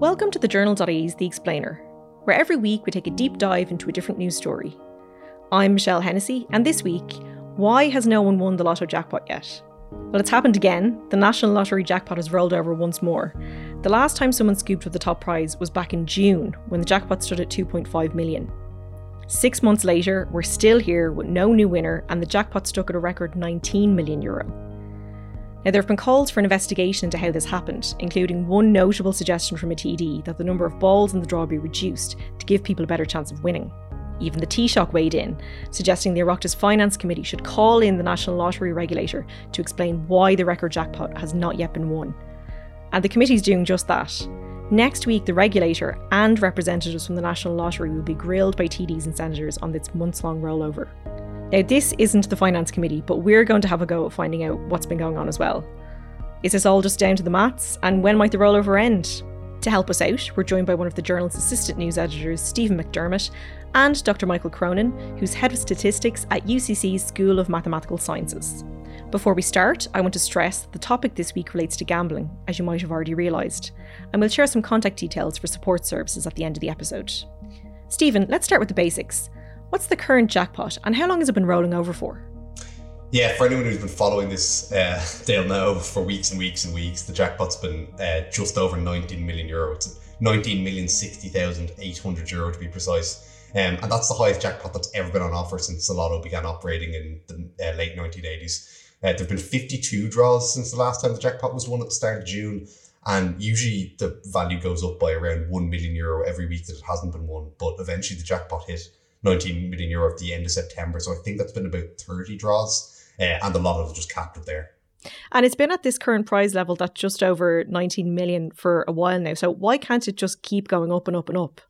Welcome to the Journal.ie's The Explainer, where every week we take a deep dive into a different news story. I'm Michelle Hennessy, and this week, why has no one won the Lotto jackpot yet? Well, it's happened again. The National Lottery jackpot has rolled over once more. The last time someone scooped up the top prize was back in June, when the jackpot stood at 2.5 million. Six months later, we're still here with no new winner, and the jackpot stuck at a record 19 million euro. Now, there have been calls for an investigation into how this happened, including one notable suggestion from a TD that the number of balls in the draw be reduced to give people a better chance of winning. Even the Taoiseach weighed in, suggesting the Oireachtas Finance Committee should call in the National Lottery Regulator to explain why the record jackpot has not yet been won. And the committee's doing just that. Next week, the regulator and representatives from the National Lottery will be grilled by TDs and senators on this months long rollover. Now, this isn't the Finance Committee, but we're going to have a go at finding out what's been going on as well. Is this all just down to the maths? And when might the rollover end? To help us out, we're joined by one of the journal's assistant news editors, Stephen McDermott, and Dr. Michael Cronin, who's head of statistics at UCC's School of Mathematical Sciences. Before we start, I want to stress that the topic this week relates to gambling, as you might have already realised, and we'll share some contact details for support services at the end of the episode. Stephen, let's start with the basics. What's the current jackpot, and how long has it been rolling over for? Yeah, for anyone who's been following this, uh, they'll know for weeks and weeks and weeks the jackpot's been uh, just over 19 million euro. It's 19 million 60,800 euro to be precise. Um, and that's the highest jackpot that's ever been on offer since the lotto began operating in the uh, late 1980s. Uh, there have been 52 draws since the last time the jackpot was won at the start of June. And usually the value goes up by around 1 million euro every week that it hasn't been won. But eventually the jackpot hit 19 million euro at the end of September. So I think that's been about 30 draws. Uh, and a lot of it just capped up there. And it's been at this current prize level that's just over 19 million for a while now. So why can't it just keep going up and up and up?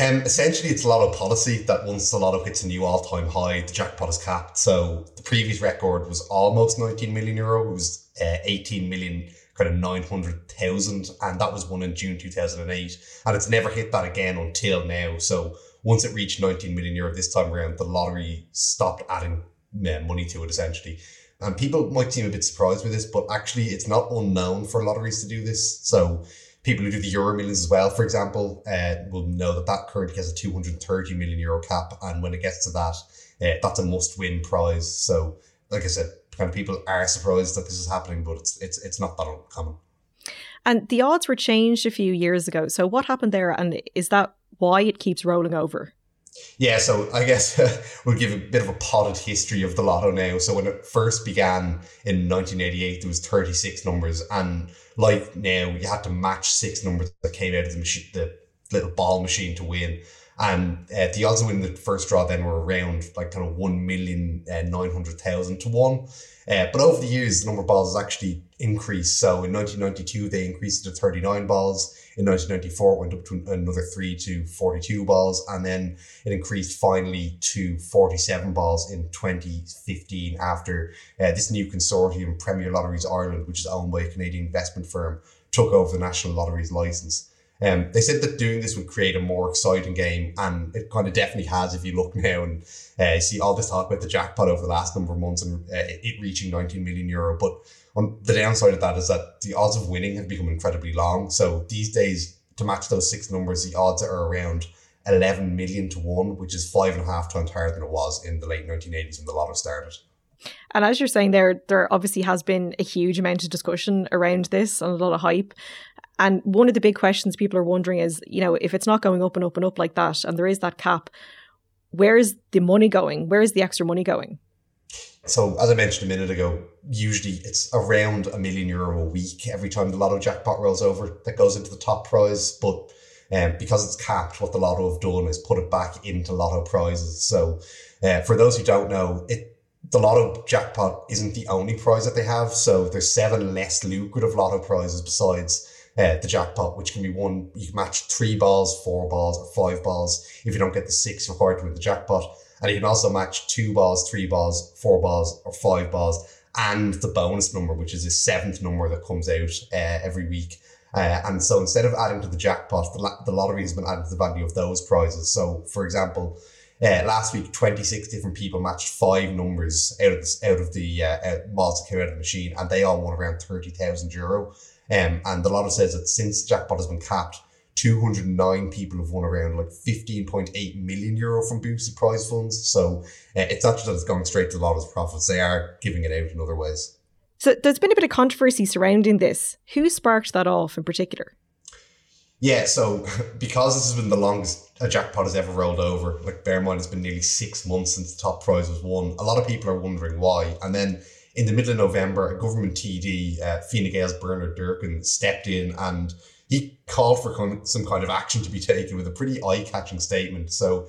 Um, essentially, it's a lot of policy that once the lotto hits a new all-time high, the jackpot is capped. So the previous record was almost 19 million euro. It was uh, 18 million, kind of 900,000, and that was won in June 2008. And it's never hit that again until now. So once it reached 19 million euro this time around, the lottery stopped adding money to it essentially. And people might seem a bit surprised with this, but actually, it's not unknown for lotteries to do this. So people who do the Euro Millions as well, for example, uh, will know that that currently has a 230 million euro cap. And when it gets to that, uh, that's a must win prize. So, like I said, kind of people are surprised that this is happening, but it's, it's, it's not that uncommon. And the odds were changed a few years ago. So, what happened there? And is that why it keeps rolling over? Yeah, so I guess we'll give a bit of a potted history of the lotto now. So when it first began in 1988, there was 36 numbers, and like now, you had to match six numbers that came out of the machine, the little ball machine to win. And uh, the odds of winning the first draw then were around like kind of one million uh, nine hundred thousand to one. Uh, but over the years, the number of balls has actually increased. So in 1992, they increased it to 39 balls. In 1994, it went up to another three to 42 balls. And then it increased finally to 47 balls in 2015 after uh, this new consortium, Premier Lotteries Ireland, which is owned by a Canadian investment firm, took over the National Lotteries license. Um, they said that doing this would create a more exciting game, and it kind of definitely has. If you look now and uh, see all this talk about the jackpot over the last number of months and uh, it reaching 19 million euro, but on the downside of that is that the odds of winning have become incredibly long. So these days, to match those six numbers, the odds are around 11 million to one, which is five and a half times higher than it was in the late 1980s when the lotto started. And as you're saying there, there obviously has been a huge amount of discussion around this and a lot of hype. And one of the big questions people are wondering is, you know, if it's not going up and up and up like that, and there is that cap, where is the money going? Where is the extra money going? So, as I mentioned a minute ago, usually it's around a million euro a week every time the lotto jackpot rolls over that goes into the top prize. But um, because it's capped, what the lotto have done is put it back into lotto prizes. So, uh, for those who don't know, it the lotto jackpot isn't the only prize that they have. So, there's seven less lucrative lotto prizes besides uh, the jackpot, which can be won. You can match three balls, four balls, or five balls if you don't get the six required to win the jackpot. And you can also match two balls, three balls, four balls, or five balls, and the bonus number, which is a seventh number that comes out uh, every week. Uh, and so instead of adding to the jackpot, the, the lottery has been added to the value of those prizes. So, for example, uh, last week, 26 different people matched five numbers out of the, out of the uh, that came out of the machine, and they all won around 30,000 euro. Um, and the lotto says that since jackpot has been capped, 209 people have won around like 15.8 million euro from boosted prize funds. So uh, it's not just that it's going straight to the lotto's profits, they are giving it out in other ways. So there's been a bit of controversy surrounding this. Who sparked that off in particular? Yeah, so because this has been the longest a jackpot has ever rolled over, like bear in mind it's been nearly six months since the top prize was won, a lot of people are wondering why. And then in the middle of November, a government TD, uh, Fine Gael's Bernard Durkan, stepped in and he called for some kind of action to be taken with a pretty eye-catching statement. So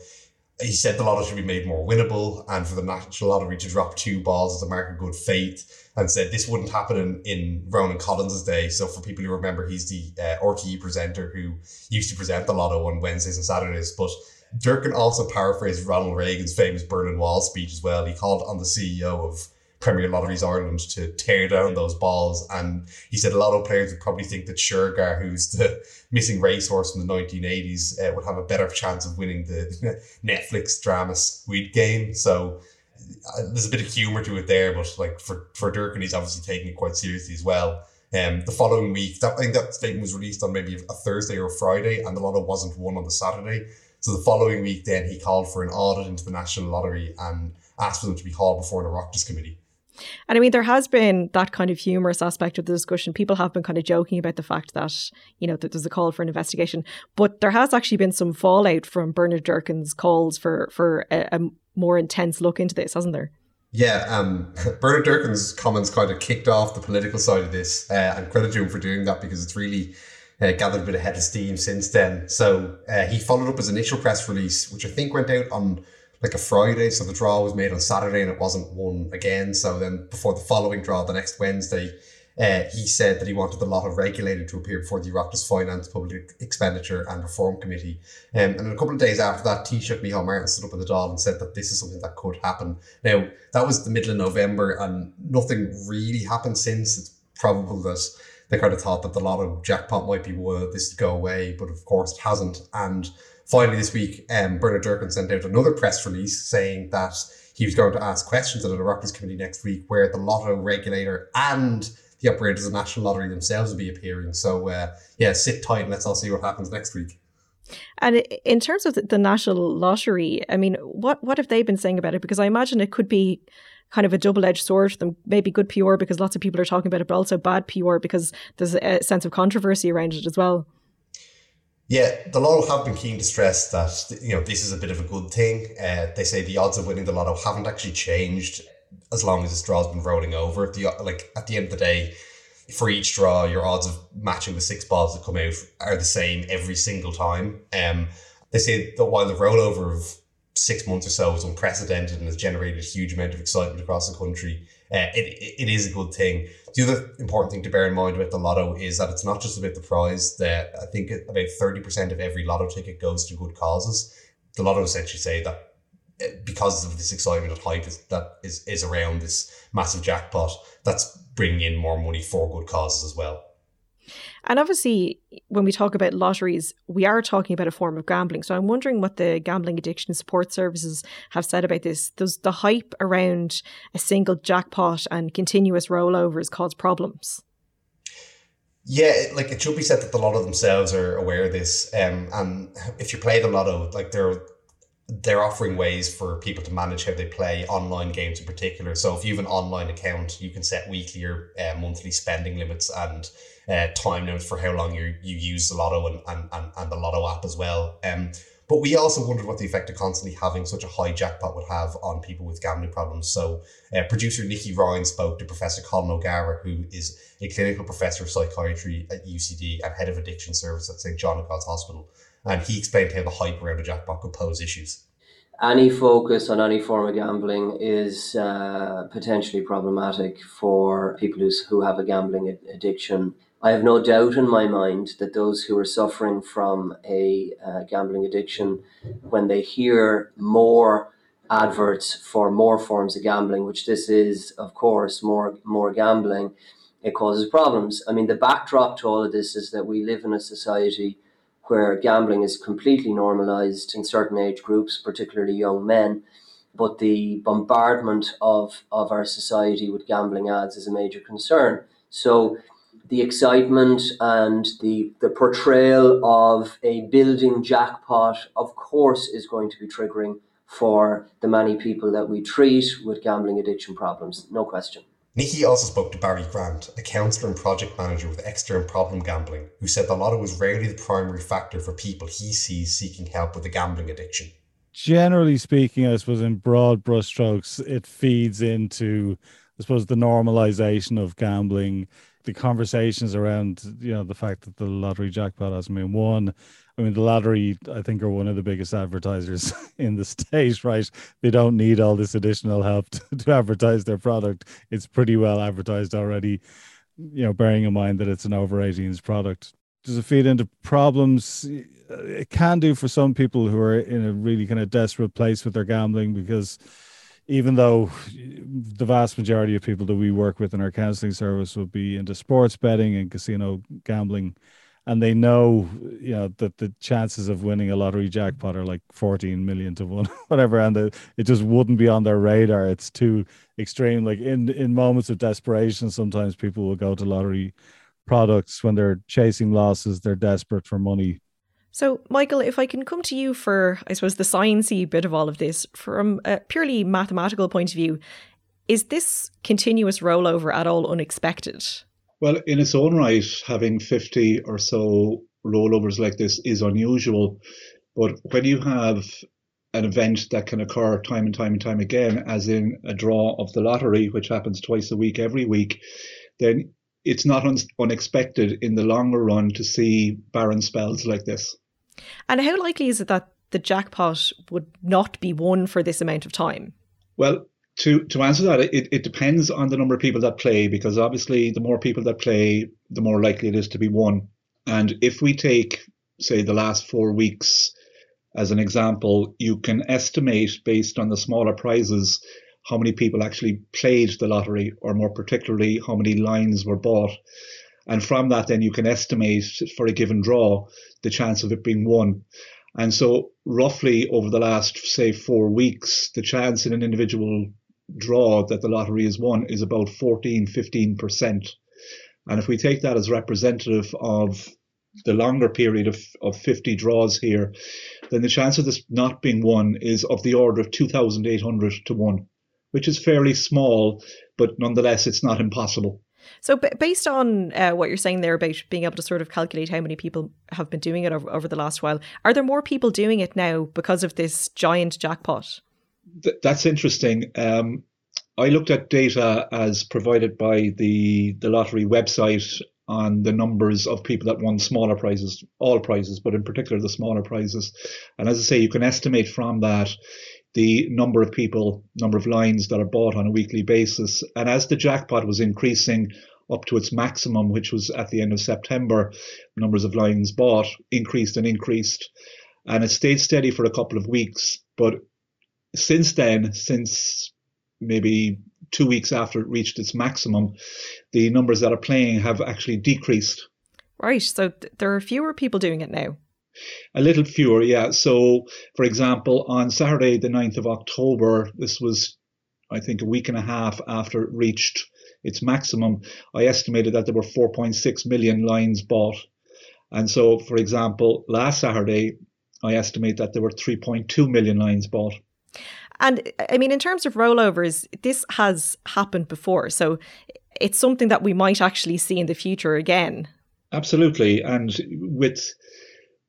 he said the lottery should be made more winnable and for the National Lottery to drop two balls as a mark of good faith and said this wouldn't happen in, in Ronan Collins' day. So for people who remember, he's the uh, RTE presenter who used to present the lotto on Wednesdays and Saturdays. But Durkan also paraphrased Ronald Reagan's famous Berlin Wall speech as well. He called on the CEO of Premier Lotteries Ireland to tear down those balls. And he said a lot of players would probably think that Shergar, who's the missing racehorse from the 1980s, uh, would have a better chance of winning the Netflix drama Squid Game. So uh, there's a bit of humor to it there, but like for for Durkan, he's obviously taking it quite seriously as well. Um, the following week, that, I think that statement was released on maybe a Thursday or a Friday, and the lotto wasn't won on the Saturday. So the following week, then he called for an audit into the National Lottery and asked for them to be hauled before an Oireachtas committee. And I mean, there has been that kind of humorous aspect of the discussion. People have been kind of joking about the fact that, you know, that there's a call for an investigation. But there has actually been some fallout from Bernard Durkan's calls for, for a, a more intense look into this, hasn't there? Yeah, um, Bernard Durkan's comments kind of kicked off the political side of this, uh, and credit to him for doing that because it's really uh, gathered a bit of head of steam since then. So uh, he followed up his initial press release, which I think went out on like a Friday. So the draw was made on Saturday and it wasn't won again. So then before the following draw, the next Wednesday, uh, he said that he wanted the of regulated to appear before the Oireachtas Finance Public Expenditure and Reform Committee. Um, and a couple of days after that, Taoiseach Micheál Martin stood up at the Dáil and said that this is something that could happen. Now, that was the middle of November and nothing really happened since. It's probable that they kind of thought that the lotto jackpot might be one this to go away, but of course it hasn't. And finally, this week, um, Bernard Durkan sent out another press release saying that he was going to ask questions at an Oireachtas committee next week where the lotto regulator and the operators of the National Lottery themselves will be appearing. So, uh, yeah, sit tight and let's all see what happens next week. And in terms of the National Lottery, I mean, what what have they been saying about it? Because I imagine it could be kind of a double edged sword for them. Maybe good PR because lots of people are talking about it, but also bad PR because there's a sense of controversy around it as well. Yeah, the lotto have been keen to stress that you know this is a bit of a good thing. Uh, they say the odds of winning the lotto haven't actually changed as long as this draw's been rolling over. The like at the end of the day, for each draw, your odds of matching the six balls that come out are the same every single time. Um, they say that while the rollover of six months or so is unprecedented and has generated a huge amount of excitement across the country, uh, it, it is a good thing. The other important thing to bear in mind about the lotto is that it's not just about the prize. That I think about thirty percent of every lotto ticket goes to good causes. The lotto essentially say that because of this excitement and hype is, that is, is around this massive jackpot, that's bringing in more money for good causes as well. And obviously, when we talk about lotteries, we are talking about a form of gambling. So I'm wondering what the gambling addiction support services have said about this. Does the hype around a single jackpot and continuous rollovers cause problems? Yeah, like it should be said that the lotto themselves are aware of this. Um, and if you play the lotto, like they're they're offering ways for people to manage how they play online games in particular. So if you have an online account, you can set weekly or uh, monthly spending limits and uh, time limits for how long you you use the lotto and, and, and, and the lotto app as well. Um, but we also wondered what the effect of constantly having such a high jackpot would have on people with gambling problems. So, uh, producer Nikki Ryan spoke to Professor Colin O'Gara, who is a clinical professor of psychiatry at UCD and head of addiction service at St John of God's Hospital and he explained how the hype around the jackpot could pose issues. Any focus on any form of gambling is uh, potentially problematic for people who have a gambling addiction. I have no doubt in my mind that those who are suffering from a uh, gambling addiction, when they hear more adverts for more forms of gambling, which this is, of course, more more gambling, it causes problems. I mean, the backdrop to all of this is that we live in a society where gambling is completely normalized in certain age groups, particularly young men. But the bombardment of, of our society with gambling ads is a major concern. So the excitement and the, the portrayal of a building jackpot, of course, is going to be triggering for the many people that we treat with gambling addiction problems, no question. Nikki also spoke to Barry Grant, a counsellor and project manager with Extern Problem Gambling, who said the lotto is rarely the primary factor for people he sees seeking help with a gambling addiction. Generally speaking, I suppose in broad brushstrokes, it feeds into, I suppose, the normalization of gambling, the conversations around, you know, the fact that the lottery jackpot hasn't been won, I mean, the lottery, I think, are one of the biggest advertisers in the state, right? They don't need all this additional help to, to, advertise their product. It's pretty well advertised already, you know, bearing in mind that it's an over 18s product. Does it feed into problems? It can do for some people who are in a really kind of desperate place with their gambling because even though the vast majority of people that we work with in our counseling service will be into sports betting and casino gambling, and they know you know that the chances of winning a lottery jackpot are like 14 million to one whatever and the, it just wouldn't be on their radar. It's too extreme. Like in in moments of desperation sometimes people will go to lottery products when they're chasing losses. They're desperate for money so, Michael, if I can come to you for, I suppose, the sciencey bit of all of this, from a purely mathematical point of view, is this continuous rollover at all unexpected? Well, in its own right, having 50 or so rollovers like this is unusual. But when you have an event that can occur time and time and time again, as in a draw of the lottery, which happens twice a week, every week, then it's not un- unexpected in the longer run to see barren spells like this. And how likely is it that the jackpot would not be won for this amount of time? Well, to to answer that, it, it depends on the number of people that play because obviously the more people that play, the more likely it is to be won. And if we take, say, the last four weeks as an example, you can estimate based on the smaller prizes how many people actually played the lottery, or more particularly, how many lines were bought. And from that, then you can estimate for a given draw the chance of it being won. And so, roughly over the last, say, four weeks, the chance in an individual draw that the lottery is won is about 14, 15%. And if we take that as representative of the longer period of, of 50 draws here, then the chance of this not being won is of the order of 2,800 to 1, which is fairly small, but nonetheless, it's not impossible. So, b- based on uh, what you're saying there about being able to sort of calculate how many people have been doing it over, over the last while, are there more people doing it now because of this giant jackpot? th- that's interesting. Um, I looked at data as provided by the the lottery website on the numbers of people that won smaller prizes, all prizes, but in particular the smaller prizes. And as I say, you can estimate from that the number of people, number of lines that are bought on a weekly basis. And as the jackpot was increasing up to its maximum, which was at the end of September, numbers of lines bought increased and increased. And it stayed steady for a couple of weeks. But since then, since maybe two weeks after it reached its maximum, the numbers that are playing have actually decreased. Right. So th- there are fewer people doing it now. A little fewer, yeah. So, for example, on Saturday, the 9th of October, this was, I think, a week and a half after it reached its maximum, I estimated that there were 4.6 million lines bought. And so, for example, last Saturday, I estimate that there were 3.2 million lines bought. And I mean, in terms of rollovers, this has happened before. So it's something that we might actually see in the future again. Absolutely. And with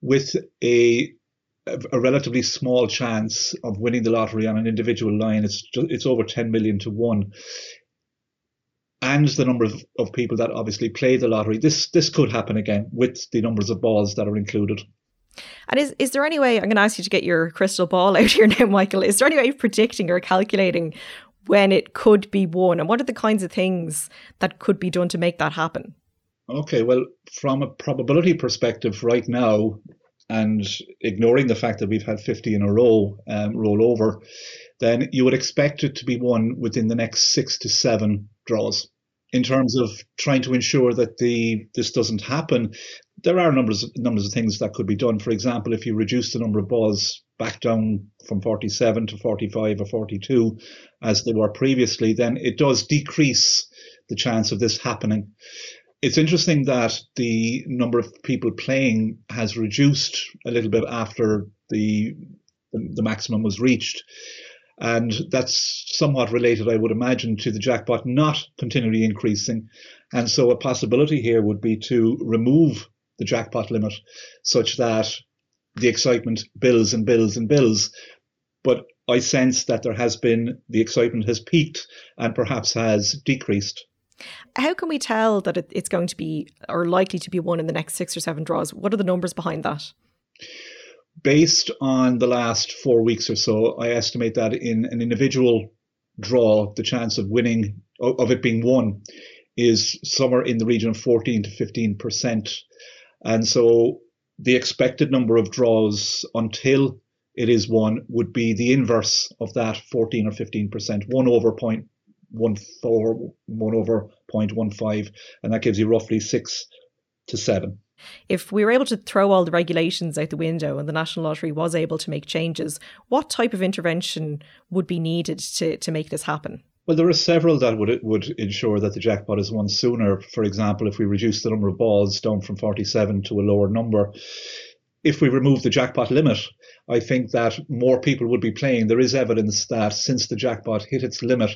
with a a relatively small chance of winning the lottery on an individual line, it's just, it's over 10 million to one. And the number of, of people that obviously play the lottery, this this could happen again with the numbers of balls that are included. And is, is there any way, I'm going to ask you to get your crystal ball out here now, Michael, is there any way of predicting or calculating when it could be won? And what are the kinds of things that could be done to make that happen? Okay, well, from a probability perspective right now, and ignoring the fact that we've had 50 in a row um, roll over, then you would expect it to be won within the next six to seven draws. In terms of trying to ensure that the this doesn't happen, there are numbers numbers of things that could be done. For example, if you reduce the number of balls back down from 47 to 45 or 42, as they were previously, then it does decrease the chance of this happening. It's interesting that the number of people playing has reduced a little bit after the the, the maximum was reached. And that's somewhat related, I would imagine, to the jackpot not continually increasing. And so a possibility here would be to remove the jackpot limit such that the excitement builds and builds and builds. But I sense that there has been, the excitement has peaked and perhaps has decreased. How can we tell that it's going to be or likely to be won in the next six or seven draws? What are the numbers behind that? based on the last four weeks or so, I estimate that in an individual draw, the chance of winning, of it being won, is somewhere in the region of 14 to 15 percent. And so the expected number of draws until it is won would be the inverse of that 14 or 15 percent, one over point one four, one over 0.15, and that gives you roughly six to seven. If we were able to throw all the regulations out the window and the National Lottery was able to make changes, what type of intervention would be needed to, to make this happen? Well, there are several that would would ensure that the jackpot is won sooner. For example, if we reduce the number of balls down from 47 to a lower number, if we remove the jackpot limit, I think that more people would be playing. There is evidence that since the jackpot hit its limit,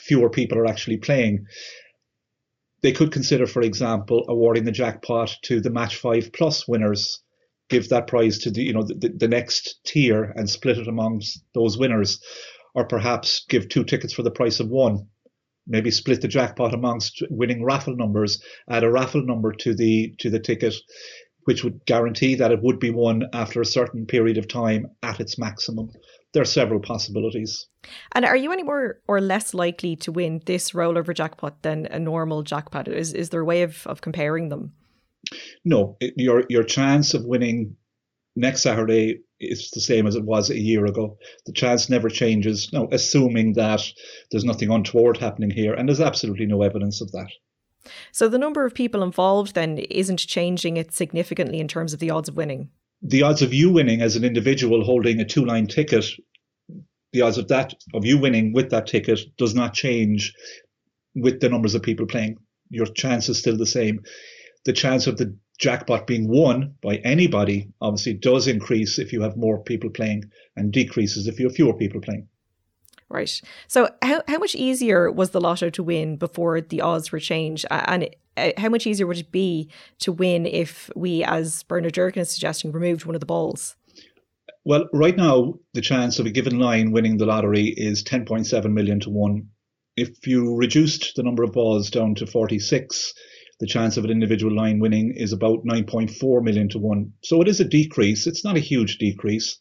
fewer people are actually playing. They could consider, for example, awarding the jackpot to the match five plus winners, give that prize to the you know the, the next tier and split it amongst those winners, or perhaps give two tickets for the price of one. Maybe split the jackpot amongst winning raffle numbers, add a raffle number to the to the ticket, which would guarantee that it would be won after a certain period of time at its maximum there are several possibilities. And are you any more or less likely to win this rollover jackpot than a normal jackpot? Is is there a way of, of comparing them? No, it, your your chance of winning next Saturday is the same as it was a year ago. The chance never changes. No, assuming that there's nothing untoward happening here, and there's absolutely no evidence of that. So the number of people involved then isn't changing it significantly in terms of the odds of winning the odds of you winning as an individual holding a two line ticket, the odds of that of you winning with that ticket does not change with the numbers of people playing. Your chance is still the same. The chance of the jackpot being won by anybody obviously does increase if you have more people playing and decreases if you have fewer people playing. Right. So, how, how much easier was the lotto to win before the odds were changed? And uh, how much easier would it be to win if we, as Bernard Durkan is suggesting, removed one of the balls? Well, right now, the chance of a given line winning the lottery is 10.7 million to 1. If you reduced the number of balls down to 46, the chance of an individual line winning is about 9.4 million to 1. So it is a decrease. It's not a huge decrease.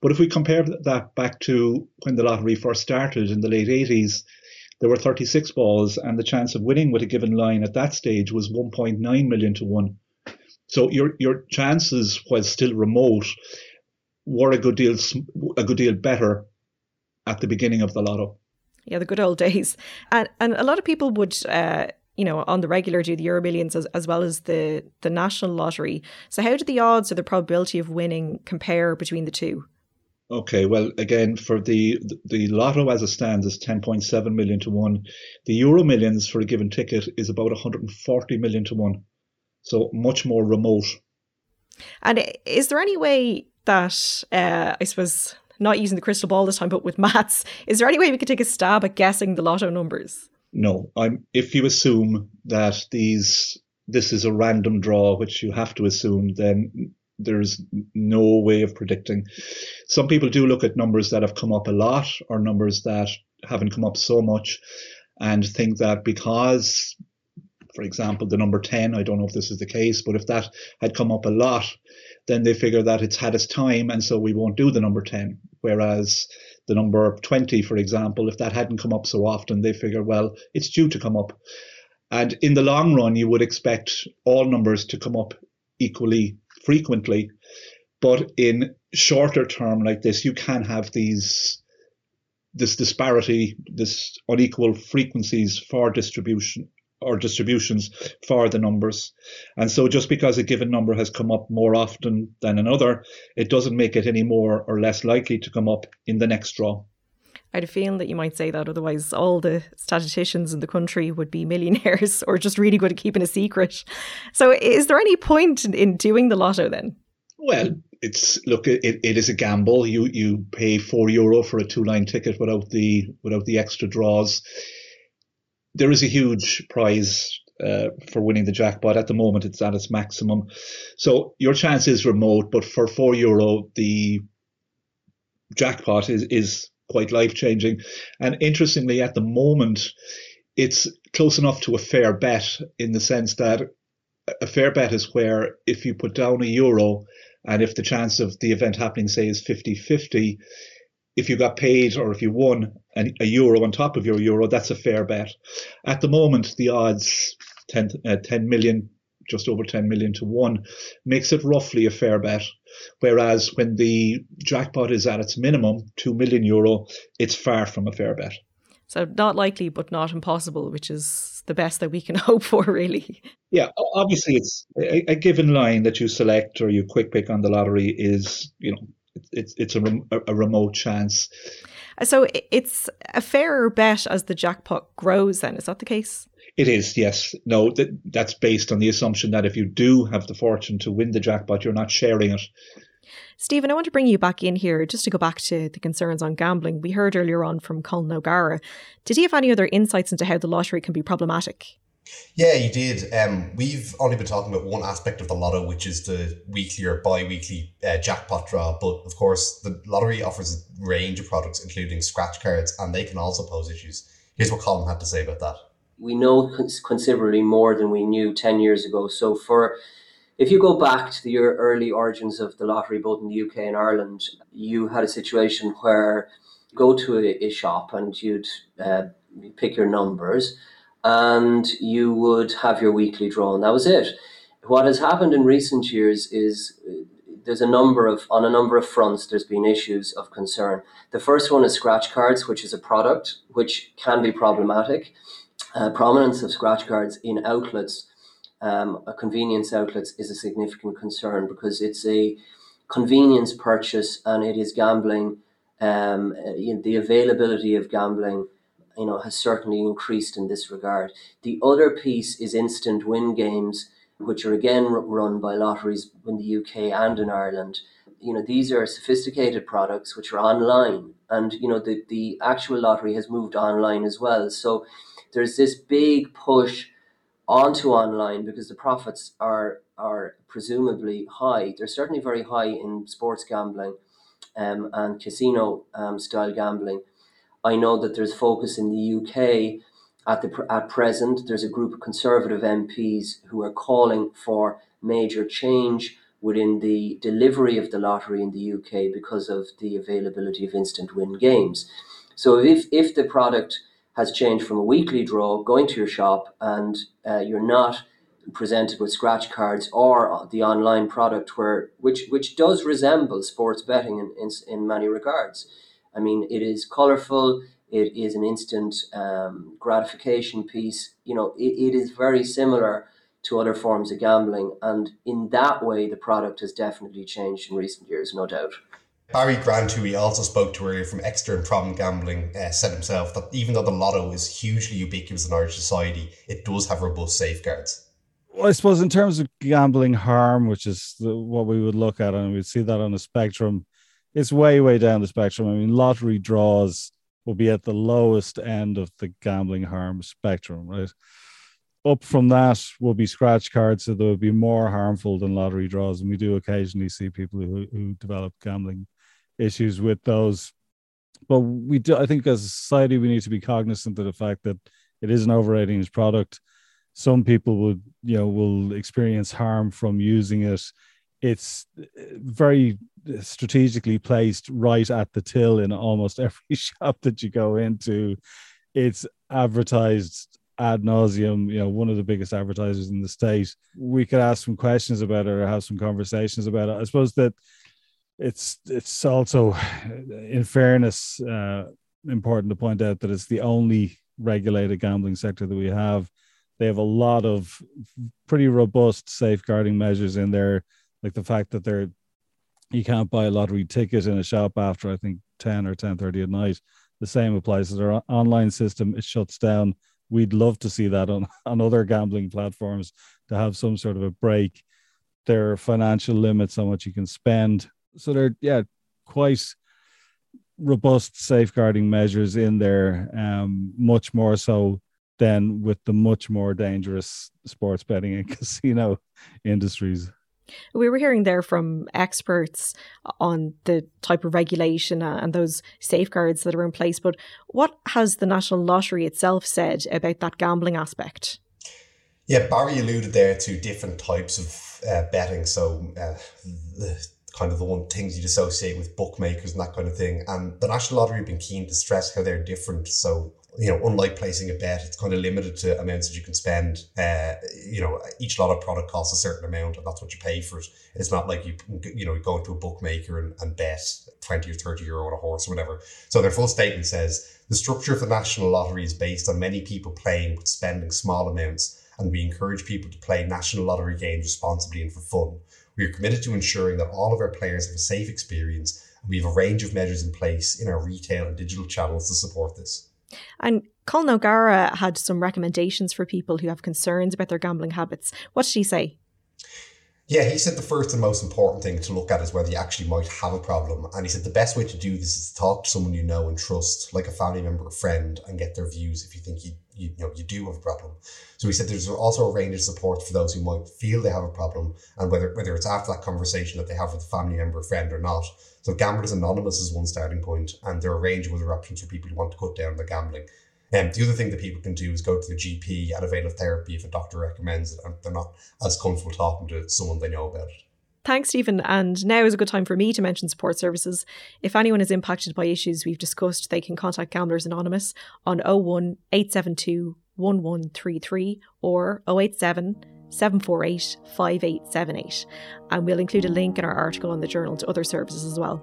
But if we compare that back to when the lottery first started in the late 80s, there were 36 balls, and the chance of winning with a given line at that stage was 1.9 million to one. So your your chances, while still remote, were a good deal a good deal better at the beginning of the lotto. Yeah, the good old days, and and a lot of people would. Uh, you know, on the regular do the Euro Millions as, as well as the the national lottery. So, how do the odds or the probability of winning compare between the two? Okay, well, again, for the the lotto as it stands is 10.7 million to one. The Euro Millions for a given ticket is about 140 million to one, so much more remote. And is there any way that uh, I suppose not using the crystal ball this time, but with maths, is there any way we could take a stab at guessing the lotto numbers? No, I'm. If you assume that these this is a random draw, which you have to assume, then there's no way of predicting. Some people do look at numbers that have come up a lot or numbers that haven't come up so much and think that because, for example, the number 10, I don't know if this is the case, but if that had come up a lot, then they figure that it's had its time and so we won't do the number 10. Whereas the number 20, for example, if that hadn't come up so often, they figure, well, it's due to come up. And in the long run, you would expect all numbers to come up equally frequently. But in shorter term like this, you can have these this disparity, this unequal frequencies for distribution or distributions for the numbers. And so just because a given number has come up more often than another, it doesn't make it any more or less likely to come up in the next draw. I had a feeling that you might say that, otherwise, all the statisticians in the country would be millionaires or just really good at keeping a secret. So, is there any point in, in doing the lotto then? Well, it's look, it, it is a gamble. You you pay four euro for a two line ticket without the without the extra draws. There is a huge prize uh, for winning the jackpot. At the moment, it's at its maximum. So your chance is remote, but for four euro, the jackpot is, is quite life changing. And interestingly, at the moment, it's close enough to a fair bet in the sense that a fair bet is where if you put down a euro and if the chance of the event happening, say, is 50 50, if you got paid or if you won an, a euro on top of your euro, that's a fair bet. At the moment, the odds 10, uh, 10 million, just over 10 million to one, makes it roughly a fair bet. Whereas when the jackpot is at its minimum, 2 million euro, it's far from a fair bet. So not likely, but not impossible, which is the best that we can hope for, really. Yeah, obviously, it's a, a given line that you select or you quick pick on the lottery is, you know, it's it's a, a remote chance. So it's a fairer bet as the jackpot grows. Then is that the case? It is, yes. No, that, that's based on the assumption that if you do have the fortune to win the jackpot, you're not sharing it. Stephen, I want to bring you back in here just to go back to the concerns on gambling. We heard earlier on from Colin O'Gara. Did he have any other insights into how the lottery can be problematic? Yeah, he did. Um, we've only been talking about one aspect of the lotto, which is the weekly or bi-weekly uh, jackpot draw. But of course, the lottery offers a range of products, including scratch cards, and they can also pose issues. Here's what Colin had to say about that we know considerably more than we knew 10 years ago. So for if you go back to the early origins of the lottery, both in the UK and Ireland, you had a situation where you go to a, a shop and you'd uh, pick your numbers and you would have your weekly draw, and that was it. What has happened in recent years is uh, there's a number of on a number of fronts there's been issues of concern. The first one is scratch cards, which is a product which can be problematic uh, prominence of scratch cards in outlets, um, convenience outlets, is a significant concern because it's a convenience purchase and it is gambling. Um, you know, the availability of gambling, you know, has certainly increased in this regard. The other piece is instant win games, which are again run by lotteries in the UK and in Ireland. You know, these are sophisticated products which are online, and you know the the actual lottery has moved online as well. So there's this big push onto online because the profits are are presumably high. They're certainly very high in sports gambling um, and casino um, style gambling. I know that there's focus in the UK at the at present. There's a group of conservative MPs who are calling for major change within the delivery of the lottery in the UK because of the availability of instant win games. So if if the product has changed from a weekly draw, going to your shop, and uh, you're not presented with scratch cards or the online product where which which does resemble sports betting in, in, in many regards. I mean, it is colorful. It is an instant um, gratification piece. You know, it, it is very similar to other forms of gambling, and in that way, the product has definitely changed in recent years, no doubt. Barry Grant, who we also spoke to earlier from Extern and Problem Gambling, uh, said himself that even though the lotto is hugely ubiquitous in Irish society, it does have robust safeguards. Well, I suppose in terms of gambling harm, which is the, what we would look at, and we'd see that on a spectrum, it's way, way down the spectrum. I mean, lottery draws will be at the lowest end of the gambling harm spectrum, right? Up from that will be scratch cards, so they will be more harmful than lottery draws. And we do occasionally see people who, who develop gambling issues with those. But we do, I think, as a society, we need to be cognizant of the fact that it is an overrating product. Some people would, you know, will experience harm from using it. It's uh, very strategically placed right at the till in almost every shop that you go into. It's advertised ad nauseum, you know, one of the biggest advertisers in the state. We could ask some questions about it or have some conversations about it. I suppose that it's it's also, in fairness, uh, important to point out that it's the only regulated gambling sector that we have. They have a lot of pretty robust safeguarding measures in there, like the fact that they're you can't buy a lottery ticket in a shop after I think ten or ten thirty at night. the same applies to their online system. It shuts down. We'd love to see that on, on other gambling platforms to have some sort of a break. There are financial limits on what you can spend. So they're, yeah, quite robust safeguarding measures in there, um, much more so than with the much more dangerous sports betting and casino industries. We were hearing there from experts on the type of regulation and those safeguards that are in place, but what has the National Lottery itself said about that gambling aspect? Yeah, Barry alluded there to different types of uh, betting. So, uh, the, kind of the one things you'd associate with bookmakers and that kind of thing. And the National Lottery have been keen to stress how they're different. So you know, unlike placing a bet, it's kind of limited to amounts that you can spend. Uh, you know, each lot of product costs a certain amount, and that's what you pay for it. It's not like you, you know, go into a bookmaker and, and bet twenty or thirty euro on a horse or whatever. So their full statement says the structure of the national lottery is based on many people playing but spending small amounts, and we encourage people to play national lottery games responsibly and for fun. We are committed to ensuring that all of our players have a safe experience, and we have a range of measures in place in our retail and digital channels to support this. And Colin O'Gara had some recommendations for people who have concerns about their gambling habits. What did he say? Yeah, he said the first and most important thing to look at is whether you actually might have a problem. And he said the best way to do this is to talk to someone you know and trust, like a family member or friend, and get their views if you think you, you, you know you do have a problem. So he said there's also a range of support for those who might feel they have a problem, and whether whether it's after that conversation that they have with a family member friend or not. So Gamblers Anonymous is one starting point, and there are a range of other options for people who want to cut down their gambling. And um, the other thing that people can do is go to the GP and avail of therapy if a doctor recommends it and they're not as comfortable talking to someone they know about it. Thanks, Stephen. And now is a good time for me to mention support services. If anyone is impacted by issues we've discussed, they can contact Gamblers Anonymous on 01 872 1133 or 087 748 5878. And we'll include a link in our article on the journal to other services as well.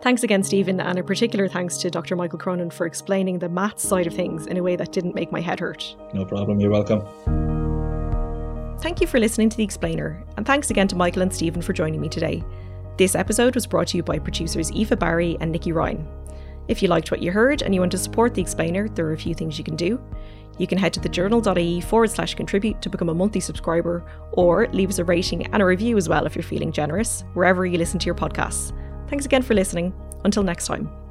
Thanks again, Stephen, and a particular thanks to Dr. Michael Cronin for explaining the maths side of things in a way that didn't make my head hurt. No problem, you're welcome. Thank you for listening to The Explainer, and thanks again to Michael and Stephen for joining me today. This episode was brought to you by producers Eva Barry and Nikki Ryan. If you liked what you heard and you want to support The Explainer, there are a few things you can do. You can head to thejournal.ie forward slash contribute to become a monthly subscriber, or leave us a rating and a review as well if you're feeling generous, wherever you listen to your podcasts. Thanks again for listening. Until next time.